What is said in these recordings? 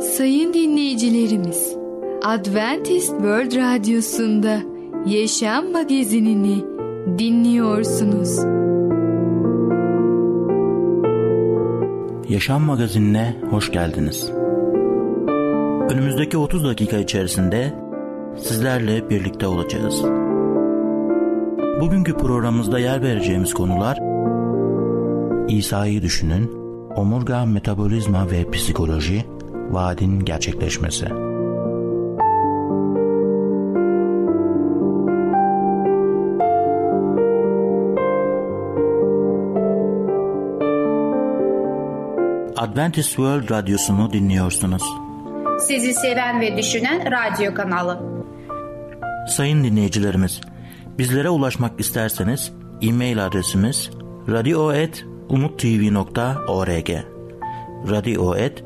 Sayın dinleyicilerimiz, Adventist World Radyosu'nda Yaşam Magazinini dinliyorsunuz. Yaşam Magazinine hoş geldiniz. Önümüzdeki 30 dakika içerisinde sizlerle birlikte olacağız. Bugünkü programımızda yer vereceğimiz konular İsa'yı düşünün, omurga, metabolizma ve psikoloji, vaadin gerçekleşmesi. Adventist World Radyosu'nu dinliyorsunuz. Sizi seven ve düşünen radyo kanalı. Sayın dinleyicilerimiz, bizlere ulaşmak isterseniz e-mail adresimiz radio.umutv.org radio.umutv.org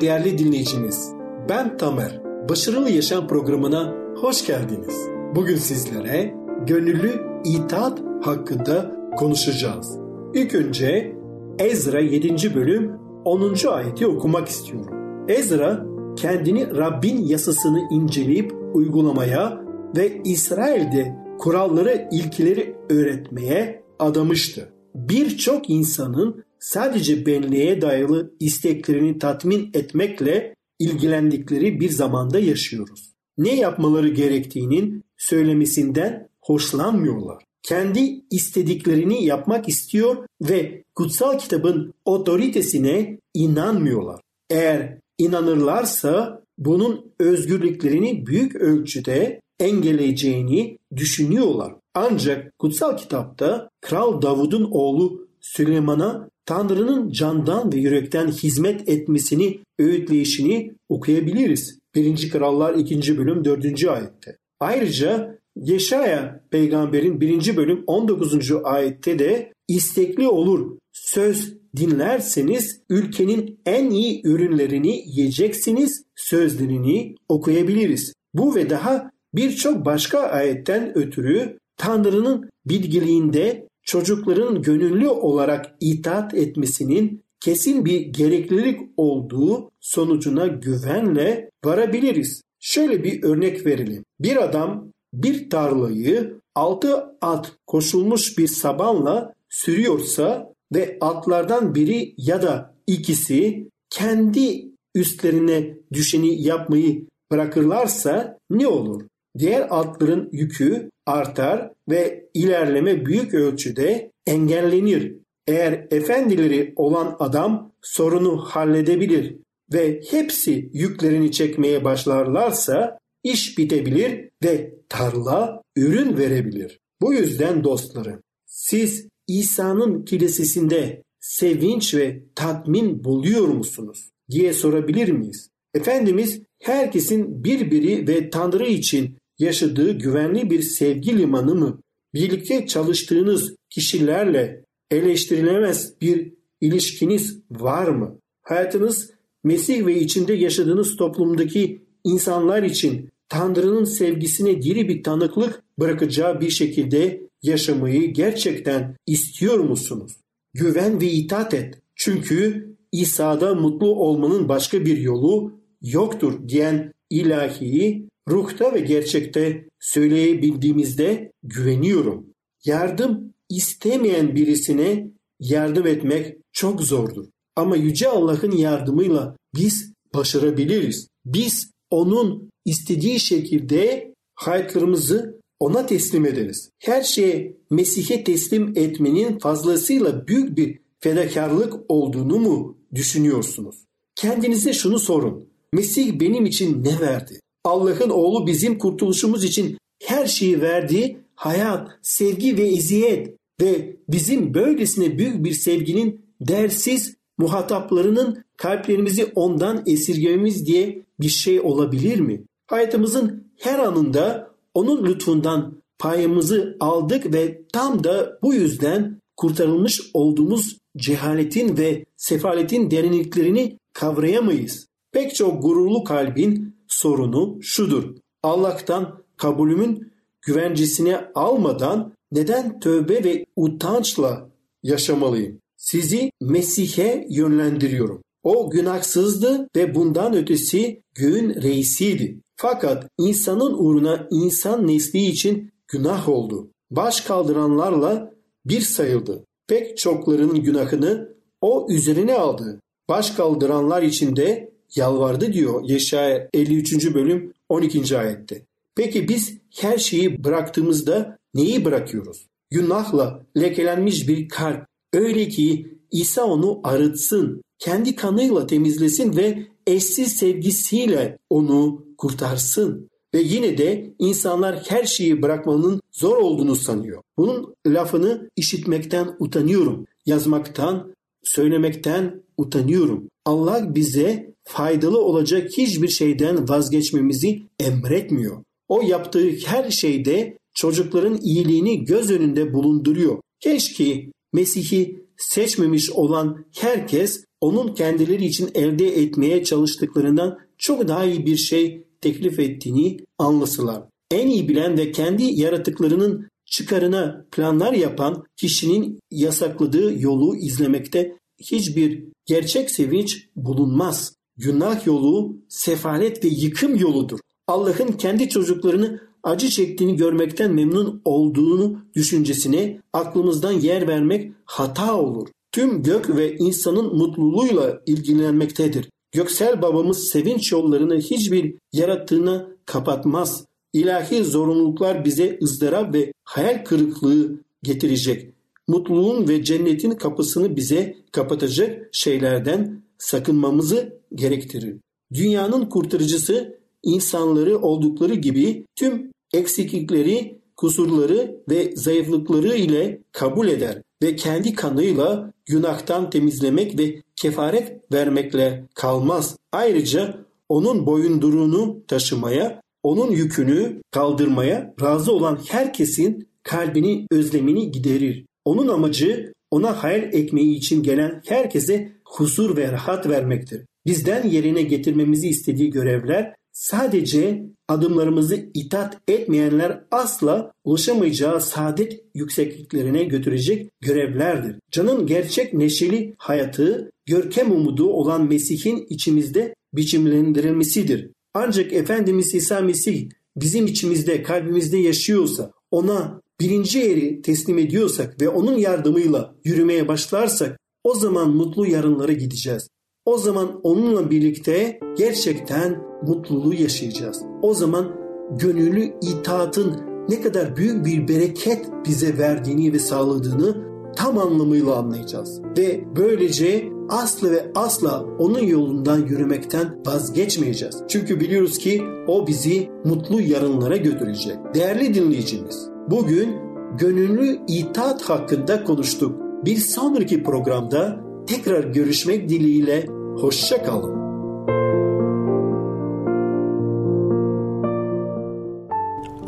Değerli dinleyicimiz. Ben Tamer. Başarılı Yaşam programına hoş geldiniz. Bugün sizlere gönüllü itaat hakkında konuşacağız. İlk önce Ezra 7. bölüm 10. ayeti okumak istiyorum. Ezra kendini Rabbin yasasını inceleyip uygulamaya ve İsrail'de kuralları, ilkeleri öğretmeye adamıştı. Birçok insanın sadece benliğe dayalı isteklerini tatmin etmekle ilgilendikleri bir zamanda yaşıyoruz. Ne yapmaları gerektiğinin söylemesinden hoşlanmıyorlar. Kendi istediklerini yapmak istiyor ve kutsal kitabın otoritesine inanmıyorlar. Eğer inanırlarsa bunun özgürlüklerini büyük ölçüde engelleyeceğini düşünüyorlar. Ancak kutsal kitapta Kral Davud'un oğlu Süleyman'a Tanrı'nın candan ve yürekten hizmet etmesini, öğütleyişini okuyabiliriz. 1. Krallar 2. bölüm 4. ayette. Ayrıca Yeşaya peygamberin 1. bölüm 19. ayette de istekli olur söz dinlerseniz ülkenin en iyi ürünlerini yiyeceksiniz sözlerini okuyabiliriz. Bu ve daha birçok başka ayetten ötürü Tanrı'nın bilgiliğinde çocukların gönüllü olarak itaat etmesinin kesin bir gereklilik olduğu sonucuna güvenle varabiliriz. Şöyle bir örnek verelim. Bir adam bir tarlayı altı at koşulmuş bir sabanla sürüyorsa ve atlardan biri ya da ikisi kendi üstlerine düşeni yapmayı bırakırlarsa ne olur? Diğer atların yükü artar ve ilerleme büyük ölçüde engellenir. Eğer efendileri olan adam sorunu halledebilir ve hepsi yüklerini çekmeye başlarlarsa iş bitebilir ve tarla ürün verebilir. Bu yüzden dostlarım siz İsa'nın kilisesinde sevinç ve tatmin buluyor musunuz diye sorabilir miyiz? Efendimiz herkesin birbiri ve Tanrı için yaşadığı güvenli bir sevgi limanı mı? Birlikte çalıştığınız kişilerle eleştirilemez bir ilişkiniz var mı? Hayatınız Mesih ve içinde yaşadığınız toplumdaki insanlar için Tanrı'nın sevgisine diri bir tanıklık bırakacağı bir şekilde yaşamayı gerçekten istiyor musunuz? Güven ve itaat et. Çünkü İsa'da mutlu olmanın başka bir yolu yoktur diyen ilahiyi ruhta ve gerçekte söyleyebildiğimizde güveniyorum. Yardım istemeyen birisine yardım etmek çok zordur. Ama Yüce Allah'ın yardımıyla biz başarabiliriz. Biz onun istediği şekilde hayatlarımızı ona teslim ederiz. Her şeye Mesih'e teslim etmenin fazlasıyla büyük bir fedakarlık olduğunu mu düşünüyorsunuz? Kendinize şunu sorun. Mesih benim için ne verdi? Allah'ın oğlu bizim kurtuluşumuz için her şeyi verdi. Hayat, sevgi ve eziyet ve bizim böylesine büyük bir sevginin dersiz muhataplarının kalplerimizi ondan esirgememiz diye bir şey olabilir mi? Hayatımızın her anında onun lütfundan payımızı aldık ve tam da bu yüzden kurtarılmış olduğumuz cehaletin ve sefaletin derinliklerini kavrayamayız. Pek çok gururlu kalbin sorunu şudur. Allah'tan kabulümün güvencesine almadan neden tövbe ve utançla yaşamalıyım? Sizi Mesih'e yönlendiriyorum. O günahsızdı ve bundan ötesi göğün reisiydi. Fakat insanın uğruna insan nesli için günah oldu. Baş kaldıranlarla bir sayıldı. Pek çokların günahını o üzerine aldı. Baş kaldıranlar için de yalvardı diyor Yeşaya 53. bölüm 12. ayette. Peki biz her şeyi bıraktığımızda neyi bırakıyoruz? Günahla lekelenmiş bir kalp. Öyle ki İsa onu arıtsın, kendi kanıyla temizlesin ve eşsiz sevgisiyle onu kurtarsın. Ve yine de insanlar her şeyi bırakmanın zor olduğunu sanıyor. Bunun lafını işitmekten utanıyorum. Yazmaktan, söylemekten utanıyorum. Allah bize faydalı olacak hiçbir şeyden vazgeçmemizi emretmiyor. O yaptığı her şeyde çocukların iyiliğini göz önünde bulunduruyor. Keşke Mesih'i seçmemiş olan herkes onun kendileri için elde etmeye çalıştıklarından çok daha iyi bir şey teklif ettiğini anlasılar. En iyi bilen ve kendi yaratıklarının çıkarına planlar yapan kişinin yasakladığı yolu izlemekte hiçbir gerçek sevinç bulunmaz. Günah yolu sefalet ve yıkım yoludur. Allah'ın kendi çocuklarını acı çektiğini görmekten memnun olduğunu düşüncesine aklımızdan yer vermek hata olur. Tüm gök ve insanın mutluluğuyla ilgilenmektedir. Göksel babamız sevinç yollarını hiçbir yarattığına kapatmaz. İlahi zorunluluklar bize ızdırap ve hayal kırıklığı getirecek. Mutluluğun ve cennetin kapısını bize kapatacak şeylerden sakınmamızı gerektirir. Dünyanın kurtarıcısı insanları oldukları gibi tüm eksiklikleri, kusurları ve zayıflıkları ile kabul eder ve kendi kanıyla günahtan temizlemek ve kefaret vermekle kalmaz. Ayrıca onun boyunduruğunu taşımaya, onun yükünü kaldırmaya razı olan herkesin kalbini özlemini giderir. Onun amacı ona hayal ekmeği için gelen herkese huzur ve rahat vermektir. Bizden yerine getirmemizi istediği görevler sadece adımlarımızı itaat etmeyenler asla ulaşamayacağı saadet yüksekliklerine götürecek görevlerdir. Canın gerçek neşeli hayatı, görkem umudu olan Mesih'in içimizde biçimlendirilmesidir. Ancak Efendimiz İsa Mesih bizim içimizde, kalbimizde yaşıyorsa, ona birinci yeri teslim ediyorsak ve onun yardımıyla yürümeye başlarsak o zaman mutlu yarınlara gideceğiz. O zaman onunla birlikte gerçekten mutluluğu yaşayacağız. O zaman gönüllü itaatın ne kadar büyük bir bereket bize verdiğini ve sağladığını tam anlamıyla anlayacağız. Ve böylece asla ve asla onun yolundan yürümekten vazgeçmeyeceğiz. Çünkü biliyoruz ki o bizi mutlu yarınlara götürecek. Değerli dinleyicimiz, bugün gönüllü itaat hakkında konuştuk. Bir sonraki programda tekrar görüşmek dileğiyle hoşça kalın.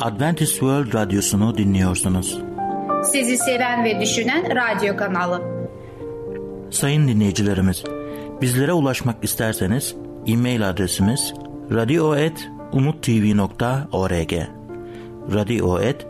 Adventist World Radyosu'nu dinliyorsunuz. Sizi seven ve düşünen radyo kanalı. Sayın dinleyicilerimiz, bizlere ulaşmak isterseniz e-mail adresimiz radio.umutv.org radio.umutv.org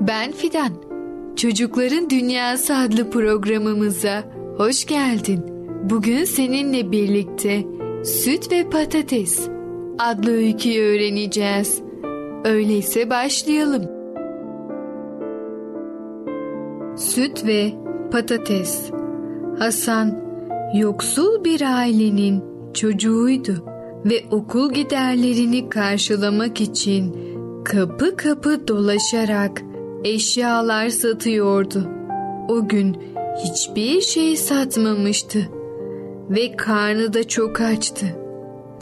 Ben Fidan. Çocukların Dünyası adlı programımıza hoş geldin. Bugün seninle birlikte Süt ve Patates adlı öyküyü öğreneceğiz. Öyleyse başlayalım. Süt ve Patates Hasan yoksul bir ailenin çocuğuydu ve okul giderlerini karşılamak için kapı kapı dolaşarak eşyalar satıyordu. O gün hiçbir şey satmamıştı ve karnı da çok açtı.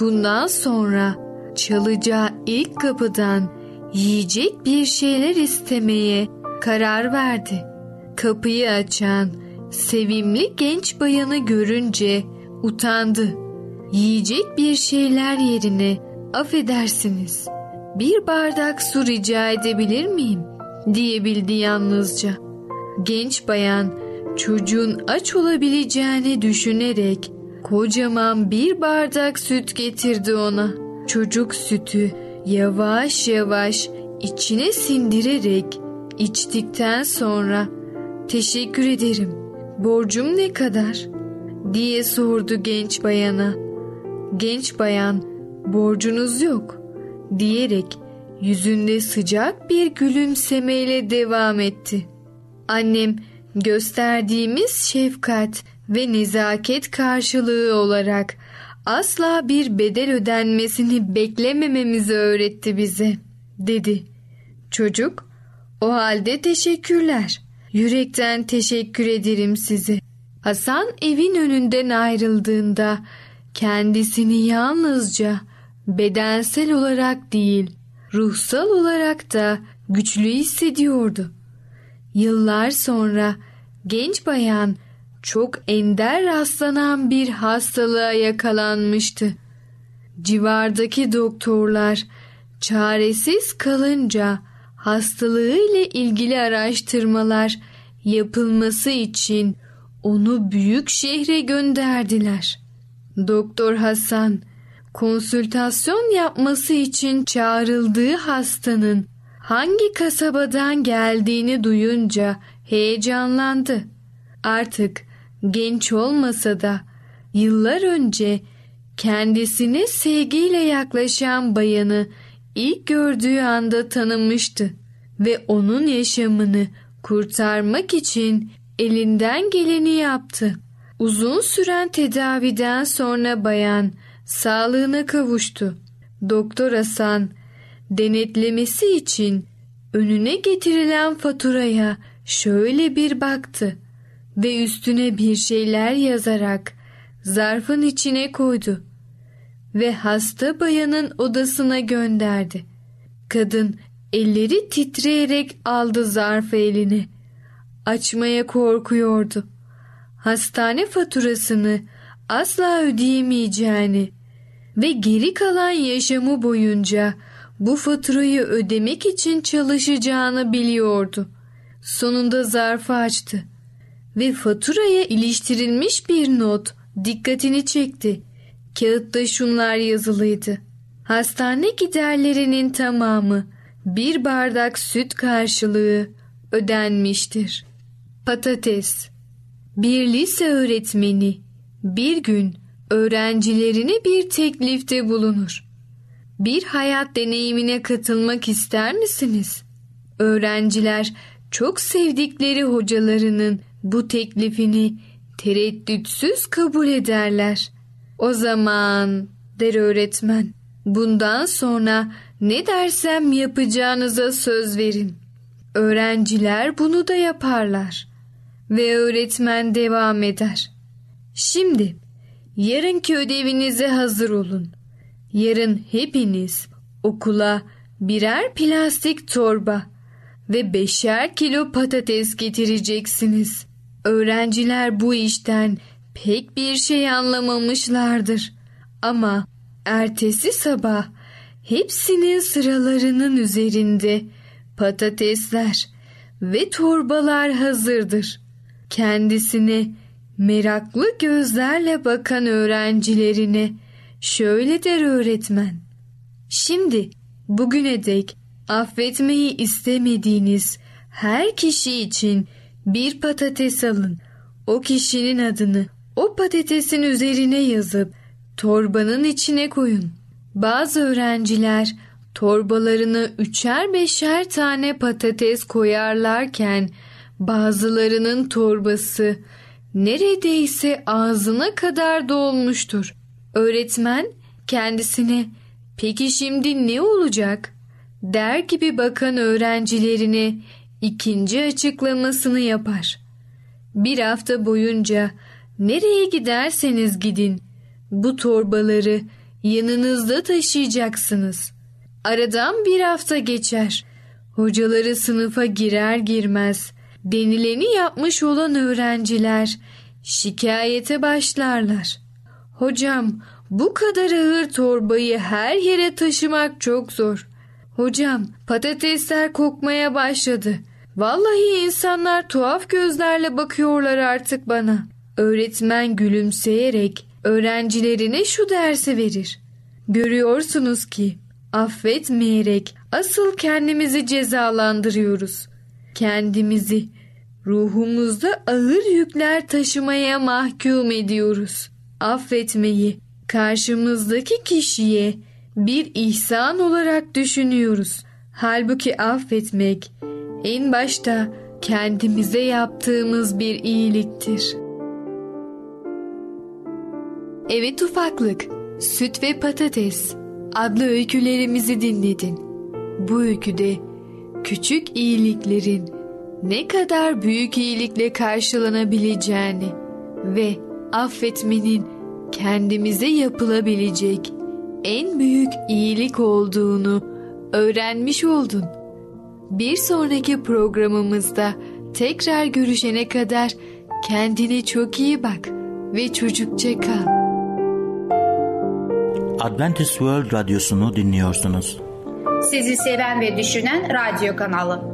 Bundan sonra çalacağı ilk kapıdan yiyecek bir şeyler istemeye karar verdi. Kapıyı açan sevimli genç bayanı görünce utandı. Yiyecek bir şeyler yerine affedersiniz bir bardak su rica edebilir miyim diyebildi yalnızca. Genç bayan çocuğun aç olabileceğini düşünerek kocaman bir bardak süt getirdi ona. Çocuk sütü yavaş yavaş içine sindirerek içtikten sonra teşekkür ederim borcum ne kadar diye sordu genç bayana. Genç bayan borcunuz yok diyerek yüzünde sıcak bir gülümsemeyle devam etti. Annem gösterdiğimiz şefkat ve nezaket karşılığı olarak asla bir bedel ödenmesini beklemememizi öğretti bize, dedi. Çocuk, o halde teşekkürler. Yürekten teşekkür ederim size. Hasan evin önünden ayrıldığında kendisini yalnızca bedensel olarak değil, ruhsal olarak da güçlü hissediyordu. Yıllar sonra genç bayan çok ender rastlanan bir hastalığa yakalanmıştı. Civardaki doktorlar çaresiz kalınca hastalığıyla ilgili araştırmalar yapılması için onu büyük şehre gönderdiler. Doktor Hasan konsültasyon yapması için çağrıldığı hastanın hangi kasabadan geldiğini duyunca heyecanlandı. Artık genç olmasa da yıllar önce kendisine sevgiyle yaklaşan bayanı ilk gördüğü anda tanımıştı ve onun yaşamını kurtarmak için elinden geleni yaptı. Uzun süren tedaviden sonra bayan sağlığına kavuştu. Doktor Hasan denetlemesi için önüne getirilen faturaya şöyle bir baktı ve üstüne bir şeyler yazarak zarfın içine koydu ve hasta bayanın odasına gönderdi. Kadın elleri titreyerek aldı zarfı eline. Açmaya korkuyordu. Hastane faturasını asla ödeyemeyeceğini ve geri kalan yaşamı boyunca bu faturayı ödemek için çalışacağını biliyordu. Sonunda zarfı açtı ve faturaya iliştirilmiş bir not dikkatini çekti. Kağıtta şunlar yazılıydı. Hastane giderlerinin tamamı bir bardak süt karşılığı ödenmiştir. Patates Bir lise öğretmeni bir gün öğrencilerine bir teklifte bulunur. Bir hayat deneyimine katılmak ister misiniz? Öğrenciler çok sevdikleri hocalarının bu teklifini tereddütsüz kabul ederler. O zaman der öğretmen bundan sonra ne dersem yapacağınıza söz verin. Öğrenciler bunu da yaparlar ve öğretmen devam eder. Şimdi yarınki ödevinize hazır olun. Yarın hepiniz okula birer plastik torba ve beşer kilo patates getireceksiniz. Öğrenciler bu işten pek bir şey anlamamışlardır. Ama ertesi sabah hepsinin sıralarının üzerinde patatesler ve torbalar hazırdır. Kendisine meraklı gözlerle bakan öğrencilerine şöyle der öğretmen. Şimdi bugüne dek affetmeyi istemediğiniz her kişi için bir patates alın. O kişinin adını o patatesin üzerine yazıp torbanın içine koyun. Bazı öğrenciler torbalarını üçer beşer tane patates koyarlarken bazılarının torbası neredeyse ağzına kadar dolmuştur. Öğretmen kendisine peki şimdi ne olacak der gibi bakan öğrencilerine ikinci açıklamasını yapar. Bir hafta boyunca nereye giderseniz gidin bu torbaları yanınızda taşıyacaksınız. Aradan bir hafta geçer. Hocaları sınıfa girer girmez denileni yapmış olan öğrenciler şikayete başlarlar. Hocam bu kadar ağır torbayı her yere taşımak çok zor. Hocam patatesler kokmaya başladı. Vallahi insanlar tuhaf gözlerle bakıyorlar artık bana. Öğretmen gülümseyerek öğrencilerine şu dersi verir. Görüyorsunuz ki affetmeyerek asıl kendimizi cezalandırıyoruz. Kendimizi ruhumuzda ağır yükler taşımaya mahkum ediyoruz. Affetmeyi karşımızdaki kişiye bir ihsan olarak düşünüyoruz. Halbuki affetmek en başta kendimize yaptığımız bir iyiliktir. Evet ufaklık, süt ve patates adlı öykülerimizi dinledin. Bu öyküde küçük iyiliklerin ne kadar büyük iyilikle karşılanabileceğini ve affetmenin kendimize yapılabilecek en büyük iyilik olduğunu öğrenmiş oldun. Bir sonraki programımızda tekrar görüşene kadar kendine çok iyi bak ve çocukça kal. Adventist World Radyosu'nu dinliyorsunuz. Sizi seven ve düşünen radyo kanalı.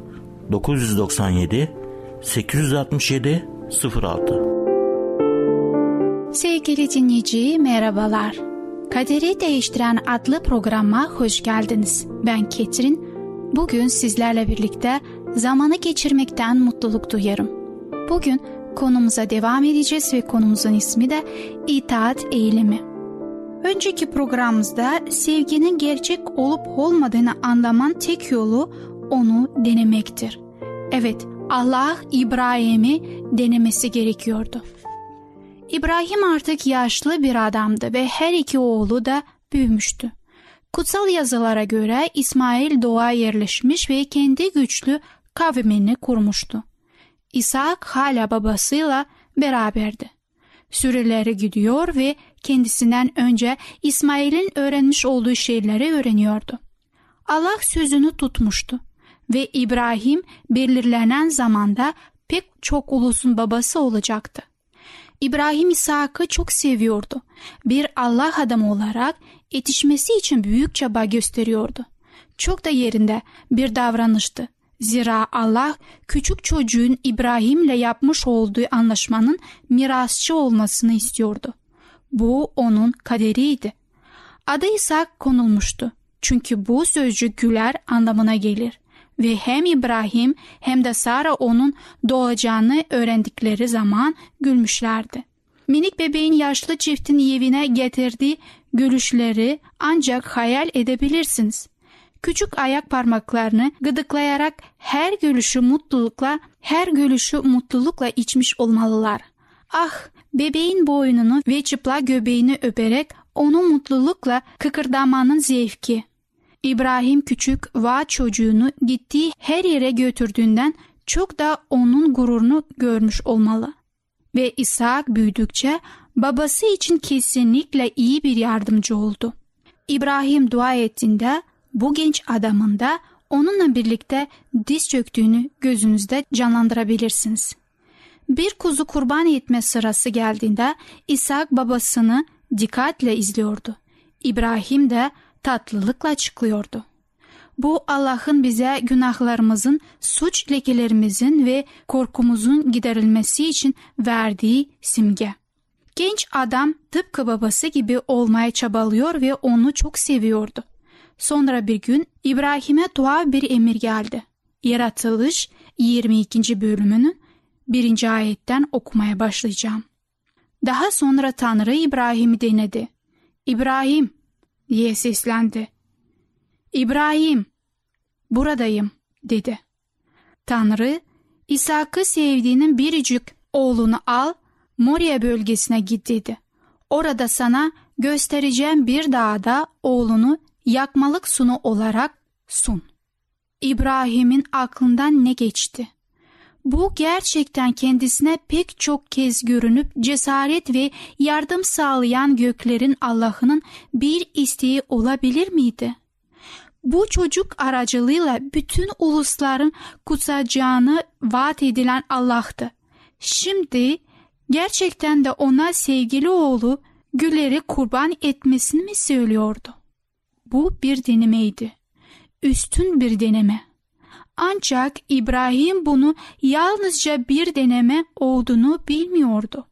997 867 06 Sevgili dinleyici merhabalar. Kaderi Değiştiren adlı programa hoş geldiniz. Ben Ketrin. Bugün sizlerle birlikte zamanı geçirmekten mutluluk duyarım. Bugün konumuza devam edeceğiz ve konumuzun ismi de itaat eğilimi. Önceki programımızda sevginin gerçek olup olmadığını anlaman tek yolu onu denemektir. Evet, Allah İbrahim'i denemesi gerekiyordu. İbrahim artık yaşlı bir adamdı ve her iki oğlu da büyümüştü. Kutsal yazılara göre İsmail doğa yerleşmiş ve kendi güçlü kavmini kurmuştu. İshak hala babasıyla beraberdi. Süreleri gidiyor ve kendisinden önce İsmail'in öğrenmiş olduğu şeyleri öğreniyordu. Allah sözünü tutmuştu ve İbrahim belirlenen zamanda pek çok ulusun babası olacaktı. İbrahim İshak'ı çok seviyordu. Bir Allah adamı olarak yetişmesi için büyük çaba gösteriyordu. Çok da yerinde bir davranıştı. Zira Allah küçük çocuğun İbrahim'le yapmış olduğu anlaşmanın mirasçı olmasını istiyordu. Bu onun kaderiydi. Adı İshak konulmuştu. Çünkü bu sözcük güler anlamına gelir ve hem İbrahim hem de Sara onun doğacağını öğrendikleri zaman gülmüşlerdi. Minik bebeğin yaşlı çiftin evine getirdiği gülüşleri ancak hayal edebilirsiniz. Küçük ayak parmaklarını gıdıklayarak her gülüşü mutlulukla, her gülüşü mutlulukla içmiş olmalılar. Ah, bebeğin boynunu ve çıplak göbeğini öperek onu mutlulukla kıkırdamanın zevki. İbrahim küçük va çocuğunu gittiği her yere götürdüğünden çok da onun gururunu görmüş olmalı. Ve İshak büyüdükçe babası için kesinlikle iyi bir yardımcı oldu. İbrahim dua ettiğinde bu genç adamın da onunla birlikte diz çöktüğünü gözünüzde canlandırabilirsiniz. Bir kuzu kurban etme sırası geldiğinde İshak babasını dikkatle izliyordu. İbrahim de tatlılıkla açıklıyordu. Bu Allah'ın bize günahlarımızın, suç lekelerimizin ve korkumuzun giderilmesi için verdiği simge. Genç adam tıpkı babası gibi olmaya çabalıyor ve onu çok seviyordu. Sonra bir gün İbrahim'e tuhaf bir emir geldi. Yaratılış 22. bölümünün 1. ayetten okumaya başlayacağım. Daha sonra Tanrı İbrahim'i denedi. İbrahim diye seslendi. İbrahim buradayım dedi. Tanrı İshak'ı sevdiğinin biricik oğlunu al Moria bölgesine git dedi. Orada sana göstereceğim bir dağda oğlunu yakmalık sunu olarak sun. İbrahim'in aklından ne geçti? Bu gerçekten kendisine pek çok kez görünüp cesaret ve yardım sağlayan göklerin Allah'ının bir isteği olabilir miydi? Bu çocuk aracılığıyla bütün ulusların kutsacağını vaat edilen Allah'tı. Şimdi gerçekten de ona sevgili oğlu Güler'i kurban etmesini mi söylüyordu? Bu bir denemeydi. Üstün bir deneme. Ancak İbrahim bunu yalnızca bir deneme olduğunu bilmiyordu.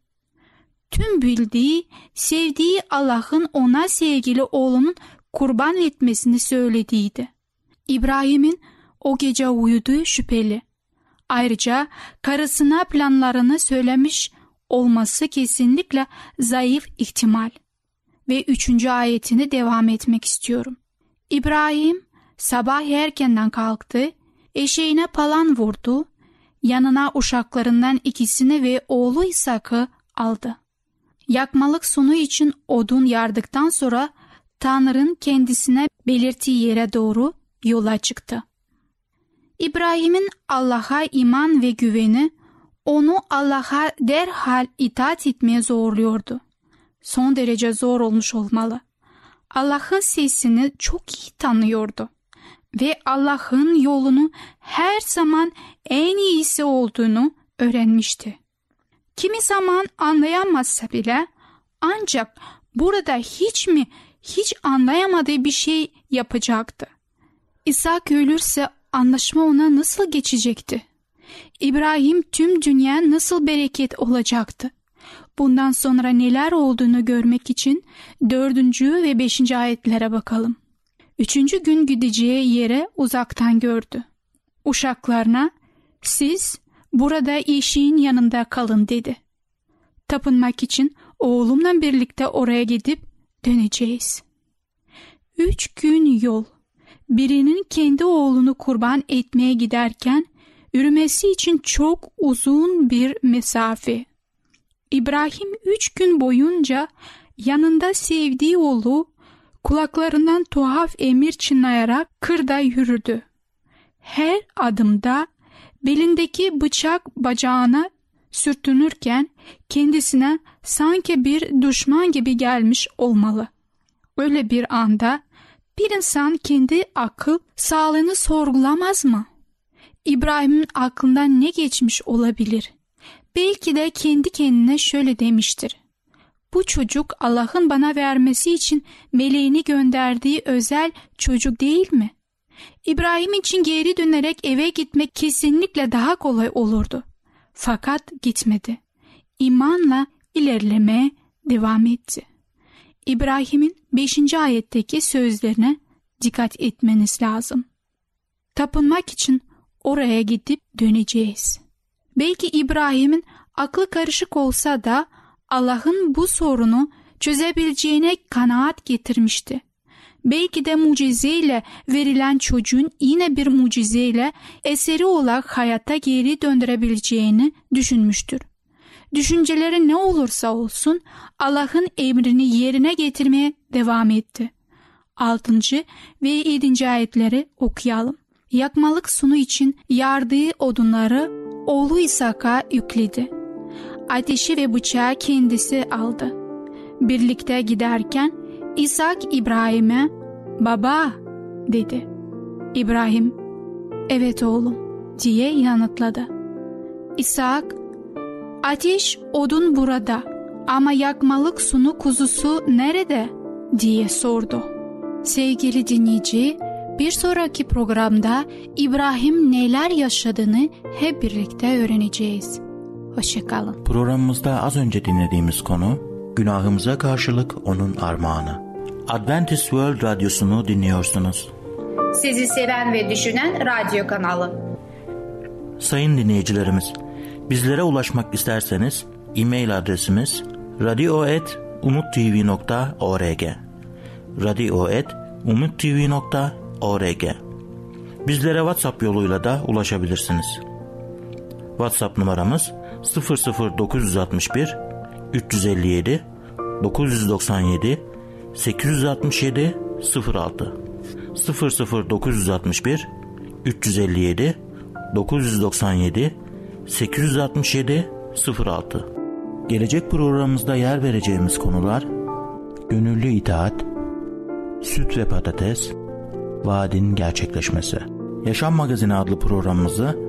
Tüm bildiği, sevdiği Allah'ın ona sevgili oğlunun kurban etmesini söylediydi. İbrahim'in o gece uyuduğu şüpheli. Ayrıca karısına planlarını söylemiş olması kesinlikle zayıf ihtimal. Ve üçüncü ayetini devam etmek istiyorum. İbrahim sabah erkenden kalktı, eşeğine palan vurdu, yanına uşaklarından ikisini ve oğlu İshak'ı aldı. Yakmalık sonu için odun yardıktan sonra Tanrı'nın kendisine belirttiği yere doğru yola çıktı. İbrahim'in Allah'a iman ve güveni onu Allah'a derhal itaat etmeye zorluyordu. Son derece zor olmuş olmalı. Allah'ın sesini çok iyi tanıyordu ve Allah'ın yolunu her zaman en iyisi olduğunu öğrenmişti. Kimi zaman anlayamazsa bile ancak burada hiç mi hiç anlayamadığı bir şey yapacaktı. İshak ölürse anlaşma ona nasıl geçecekti? İbrahim tüm dünya nasıl bereket olacaktı? Bundan sonra neler olduğunu görmek için dördüncü ve beşinci ayetlere bakalım. Üçüncü gün gideceği yere uzaktan gördü. Uşaklarına siz burada eşiğin yanında kalın dedi. Tapınmak için oğlumla birlikte oraya gidip döneceğiz. Üç gün yol. Birinin kendi oğlunu kurban etmeye giderken yürümesi için çok uzun bir mesafe. İbrahim üç gün boyunca yanında sevdiği oğlu kulaklarından tuhaf emir çınlayarak kırda yürüdü. Her adımda belindeki bıçak bacağına sürtünürken kendisine sanki bir düşman gibi gelmiş olmalı. Öyle bir anda bir insan kendi akıl sağlığını sorgulamaz mı? İbrahim'in aklından ne geçmiş olabilir? Belki de kendi kendine şöyle demiştir. Bu çocuk Allah'ın bana vermesi için meleğini gönderdiği özel çocuk değil mi? İbrahim için geri dönerek eve gitmek kesinlikle daha kolay olurdu. Fakat gitmedi. İmanla ilerlemeye devam etti. İbrahim'in 5. ayetteki sözlerine dikkat etmeniz lazım. Tapınmak için oraya gidip döneceğiz. Belki İbrahim'in aklı karışık olsa da Allah'ın bu sorunu çözebileceğine kanaat getirmişti. Belki de mucizeyle verilen çocuğun yine bir mucizeyle eseri olarak hayata geri döndürebileceğini düşünmüştür. Düşünceleri ne olursa olsun Allah'ın emrini yerine getirmeye devam etti. 6. ve 7. ayetleri okuyalım. Yakmalık sunu için yardığı odunları oğlu İshak'a yükledi. Ateşi ve bıçağı kendisi aldı. Birlikte giderken İshak İbrahim'e baba dedi. İbrahim evet oğlum diye yanıtladı. İshak ateş odun burada ama yakmalık sunu kuzusu nerede diye sordu. Sevgili dinleyici Bir sonraki programda İbrahim neler yaşadığını hep birlikte öğreneceğiz. Hoşçakalın. Programımızda az önce dinlediğimiz konu günahımıza karşılık onun armağanı. Adventist World Radyosu'nu dinliyorsunuz. Sizi seven ve düşünen radyo kanalı. Sayın dinleyicilerimiz, bizlere ulaşmak isterseniz e-mail adresimiz radio.umutv.org radio.umutv.org Bizlere WhatsApp yoluyla da ulaşabilirsiniz. WhatsApp numaramız 00961 357 997 867 06 00961 357 997 867 06 Gelecek programımızda yer vereceğimiz konular gönüllü itaat, süt ve patates, vaadin gerçekleşmesi. Yaşam Magazini adlı programımızı